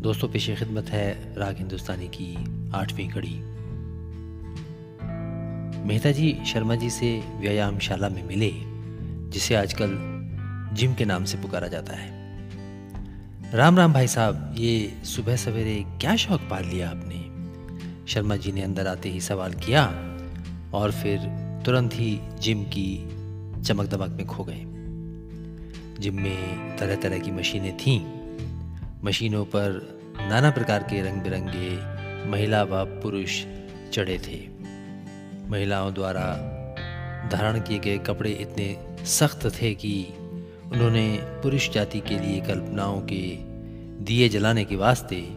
दोस्तों, पेश खिदमत है राग हिंदुस्तानी की आठवीं कड़ी। मेहता जी शर्मा जी से व्यायामशाला में मिले, जिसे आजकल जिम के नाम से पुकारा जाता है। राम राम भाई साहब, ये सुबह सवेरे क्या शौक पाल लिया आपने? शर्मा जी ने अंदर आते ही सवाल किया और फिर तुरंत ही जिम की चमक दमक में खो गए। जिम में तरह तरह की मशीनें थीं मशीनों पर नाना प्रकार के रंग बिरंगे महिला व पुरुष चढ़े थे। महिलाओं द्वारा धारण किए गए कपड़े इतने सख्त थे कि उन्होंने पुरुष जाति के लिए कल्पनाओं के दिए जलाने के वास्ते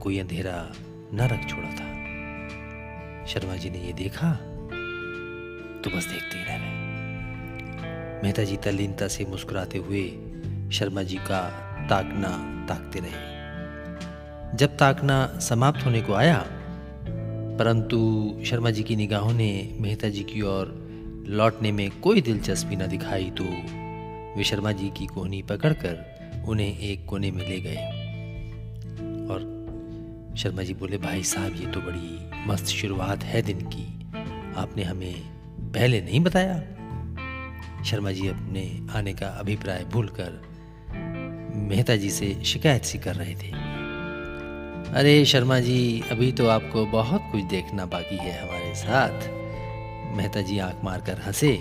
कोई अंधेरा न रख छोड़ा था। शर्मा जी ने ये देखा तो बस देखते ही रह मेहता जी तल्लीनता से मुस्कुराते हुए शर्मा जी का ताकना ताकते रहे। जब ताकना समाप्त होने को आया, परंतु शर्मा जी की निगाहों ने मेहता जी की ओर लौटने में कोई दिलचस्पी न दिखाई तो वे शर्मा जी की कोहनी पकड़कर उन्हें एक कोने में ले गए। और शर्मा जी बोले, भाई साहब, ये तो बड़ी मस्त शुरुआत है दिन की। आपने हमें पहले नहीं बताया? शर्मा जी अपने आने का अभिप्राय भूलकर मेहता जी से शिकायत सी कर रहे थे। अरे शर्मा जी, अभी तो आपको बहुत कुछ देखना बाकी है हमारे साथ। मेहता जी आँख मारकर हंसे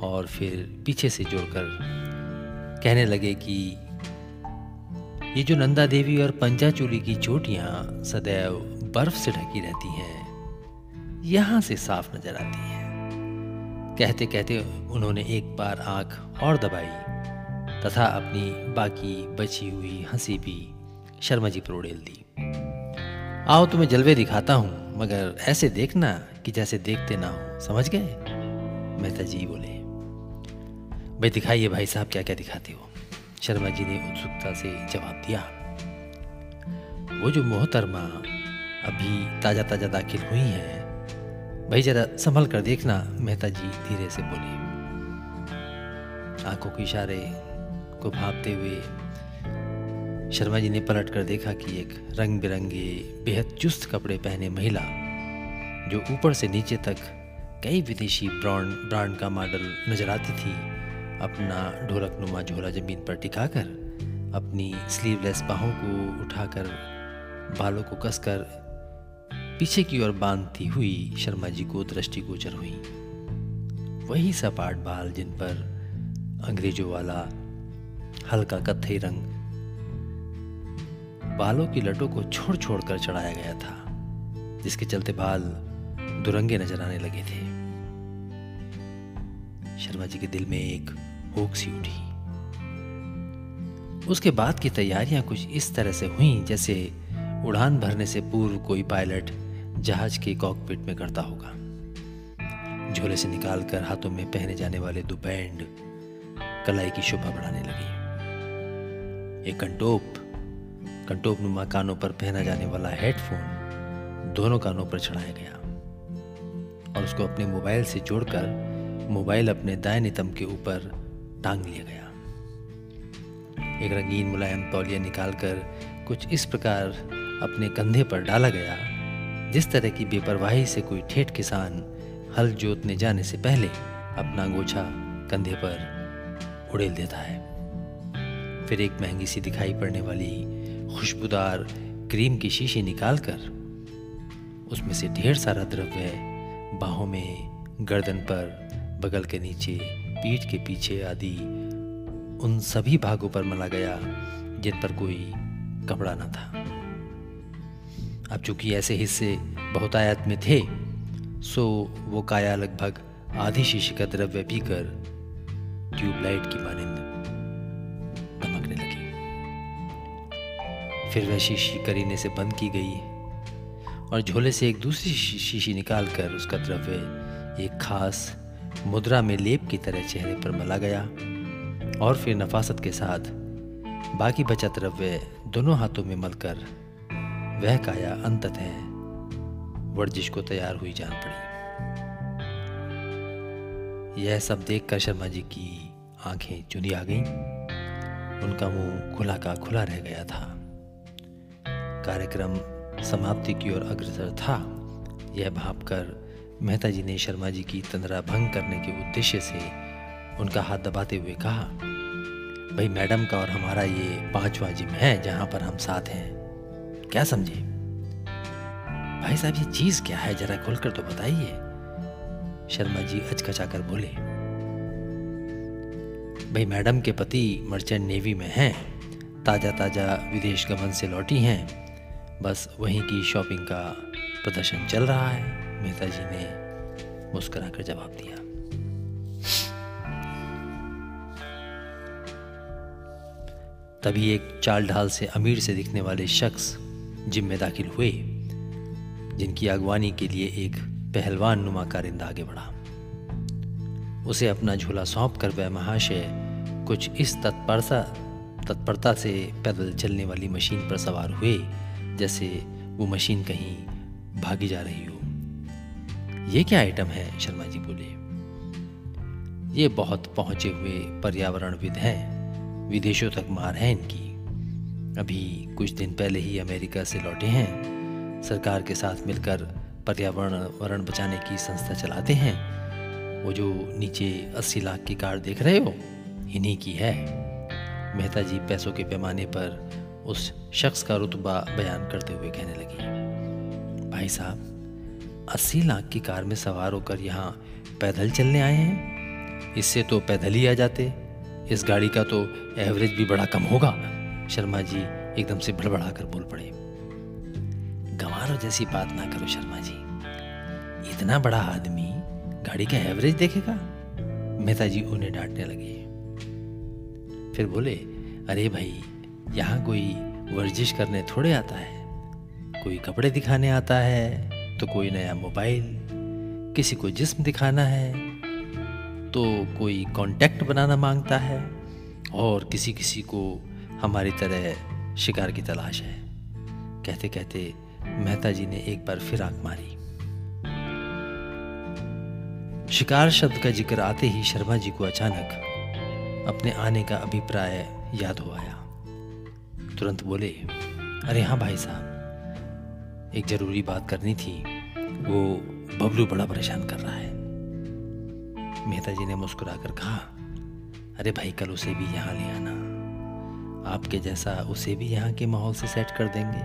और फिर पीछे से जोड़कर कहने लगे कि ये जो नंदा देवी और पंचाचूली की चोटियाँ सदैव बर्फ़ से ढकी रहती हैं, यहाँ से साफ़ नज़र आती हैं। कहते कहते उन्होंने एक बार आँख और दबाई तथा अपनी बाकी बची हुई हँसी भी शर्मा जी पर उड़ेल दी। आओ तुम्हें जलवे दिखाता हूँ, मगर ऐसे देखना कि जैसे देखते ना हो, समझ गए? मेहता जी बोले, भाई दिखाइए भाई साहब क्या क्या दिखाते हो? शर्मा जी ने उत्सुकता से जवाब दिया, वो जो मोहतरमा अभी ताज़ा ताज़ा दाखिल हुई हैं, भाई जरा संभल कर देखना, मेहता जी धीरे से बोले। आँखों के इशारे को भापते हुए शर्मा जी ने पलट कर देखा कि एक रंग बिरंगे बेहद चुस्त कपड़े पहने महिला, जो ऊपर से नीचे तक कई विदेशी ब्रांड ब्रांड का मॉडल नज़र आती थी, अपना ढोलक नुमा झोला ज़मीन पर टिकाकर, अपनी स्लीवलेस बाहों को उठाकर, बालों को कसकर, पीछे की ओर बांधती हुई शर्मा जी को दृष्टिगोचर हुई। वही सपाट बाल जिन पर अंग्रेज़ों वाला हल्का कत्थई रंग। बालों की लटों को छोड़ छोड़ कर चढ़ाया गया था, जिसके चलते बाल दुरंगे नज़र आने लगे थे। शर्मा जी के दिल में एक भूख सी उठी। उसके बाद की तैयारियाँ कुछ इस तरह से हुई जैसे उड़ान भरने से पूर्व कोई पायलट जहाज़ के कॉकपिट में करता होगा। झोले से निकालकर हाथों में पहने जाने वाले दो बैंड कलाई की शोभा बढ़ाने लगी। एक कंटोप कंटोप नुमा कानों पर पहना जाने वाला हेडफोन दोनों कानों पर चढ़ाया गया और उसको अपने मोबाइल से जोड़कर मोबाइल अपने दाएँ नितम के ऊपर टांग लिया गया। एक रंगीन मुलायम तौलिया निकालकर कुछ इस प्रकार अपने कंधे पर डाला गया, जिस तरह की बेपरवाही से कोई ठेठ किसान हल जोतने जाने से पहले अपना गोछा कंधे पर उड़ेल देता है। फिर एक महँगी सी दिखाई पड़ने वाली खुशबूदार क्रीम की शीशी निकालकर उसमें से ढेर सारा द्रव्य बाहों में गर्दन पर, बगल के नीचे, पीठ के पीछे आदि उन सभी भागों पर मला गया, जिन पर कोई कपड़ा ना था। अब चूँकि ऐसे हिस्से बहुतायत में थे, सो वो काया लगभग आधी शीशी का द्रव्य पीकर ट्यूबलाइट की मानिंद फिर वह शीशी करीने से बंद की गई और झोले से एक दूसरी शीशी निकालकर उसका द्रव्य एक खास मुद्रा में लेप की तरह चेहरे पर मला गया और फिर नफासत के साथ बाकी बचा द्रव्य दोनों हाथों में मलकर वह काया अंततः वर्जिश को तैयार हुई जान पड़ी। यह सब देखकर शर्मा जी की आँखें चुनी आ गईं। उनका मुँह खुला का खुला रह गया था। कार्यक्रम समाप्ति की ओर अग्रसर था। यह भापकर मेहता जी ने शर्मा जी की तंद्रा भंग करने के उद्देश्य से उनका हाथ दबाते हुए कहा, भाई मैडम का और हमारा ये पांचवा जिम है जहाँ पर हम साथ हैं। क्या समझे? भाई साहब, ये चीज़ क्या है? जरा खोलकर तो बताइए। शर्मा जी अचकचाकर बोले, भाई मैडम के पति मर्चेंट नेवी में हैं। ताज़ा ताज़ा विदेश गमन से लौटी हैं। बस वहीं की शॉपिंग का प्रदर्शन चल रहा है। मेहता जी ने मुस्करा कर जवाब दिया। तभी एक चाल ढाल से अमीर से दिखने वाले शख्स जिम में दाखिल हुए, जिनकी अगवानी के लिए एक पहलवान नुमा कारिंदा आगे बढ़ा। उसे अपना झूला सौंप कर वह महाशय कुछ इस तत्परता तत्परता से पैदल चलने वाली मशीन पर सवार हुए जैसे वो मशीन कहीं भागी जा रही हो। ये क्या आइटम है, शर्मा जी बोले। ये बहुत पहुँचे हुए पर्यावरणविद हैं। विदेशों तक मार है इनकी। अभी कुछ दिन पहले ही अमेरिका से लौटे हैं। सरकार के साथ मिलकर पर्यावरण वरण बचाने की संस्था चलाते हैं। वो जो नीचे अस्सी लाख की कार देख रहे हो, इन्हीं की है। मेहता जी पैसों के पैमाने पर उस शख्स का रुतबा बयान करते हुए कहने लगी, भाई साहब, अस्सी लाख की कार में सवार होकर यहाँ पैदल चलने आए हैं। इससे तो पैदल ही आ जाते। इस गाड़ी का तो एवरेज भी बड़ा कम होगा। शर्मा जी एकदम से भड़बड़ा कर बोल पड़े, गंवारों जैसी बात ना करो शर्मा जी। इतना बड़ा आदमी गाड़ी का एवरेज देखेगा? मेहता जी उन्हें डांटने लगे। फिर बोले, अरे भाई यहाँ कोई वर्जिश करने थोड़े आता है। कोई कपड़े दिखाने आता है तो कोई नया मोबाइल, किसी को जिस्म दिखाना है तो कोई कांटेक्ट बनाना माँगता है, और किसी किसी को हमारी तरह शिकार की तलाश है। कहते कहते मेहता जी ने एक बार फिर आँख मारी। शिकार शब्द का ज़िक्र आते ही शर्मा जी को अचानक अपने आने का अभिप्राय याद हो आया। तुरंत बोले, अरे हाँ भाई साहब, एक ज़रूरी बात करनी थी। वो बबलू बड़ा परेशान कर रहा है। मेहता जी ने मुस्कुराकर कहा, अरे भाई, कल उसे भी यहाँ ले आना। आपके जैसा उसे भी यहाँ के माहौल से सेट कर देंगे।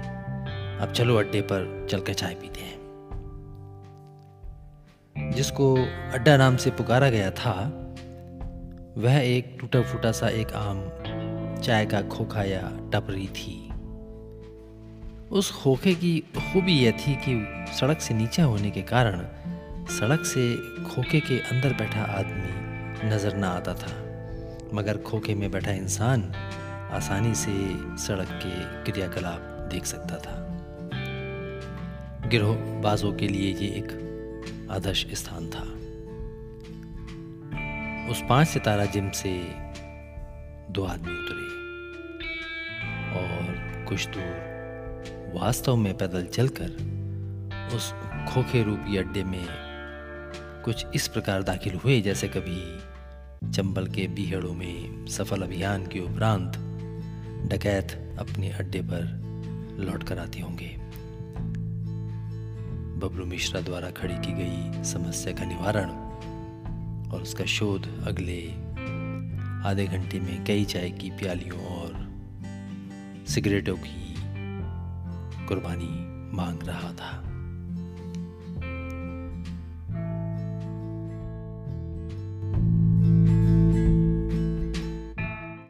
अब चलो अड्डे पर चलकर चाय पीते हैं। जिसको अड्डा नाम से पुकारा गया था, वह एक टूटा फूटा सा एक आम चाय का खोखा या टपरी थी। उस खोखे की खूबी यह थी कि सड़क से नीचे होने के कारण सड़क से खोखे के अंदर बैठा आदमी नज़र न आता था। मगर खोखे में बैठा इंसान आसानी से सड़क के क्रियाकलाप देख सकता था। गिरोह बाजों के लिए ये एक आदर्श स्थान था। उस पाँच सितारा जिम से दो आदमी उतरे। कुछ दूर, वास्तव में पैदल चलकर उस खोखे रूपी अड्डे में कुछ इस प्रकार दाखिल हुए, जैसे कभी चंबल के बीहड़ों में सफल अभियान के उपरांत डकैत अपने अड्डे पर लौट कर आते होंगे। बबलू मिश्रा द्वारा खड़ी की गई समस्या का निवारण और उसका शोध अगले आधे घंटे में कई चाय की प्यालियों सिगरेटों की कुर्बानी मांग रहा था।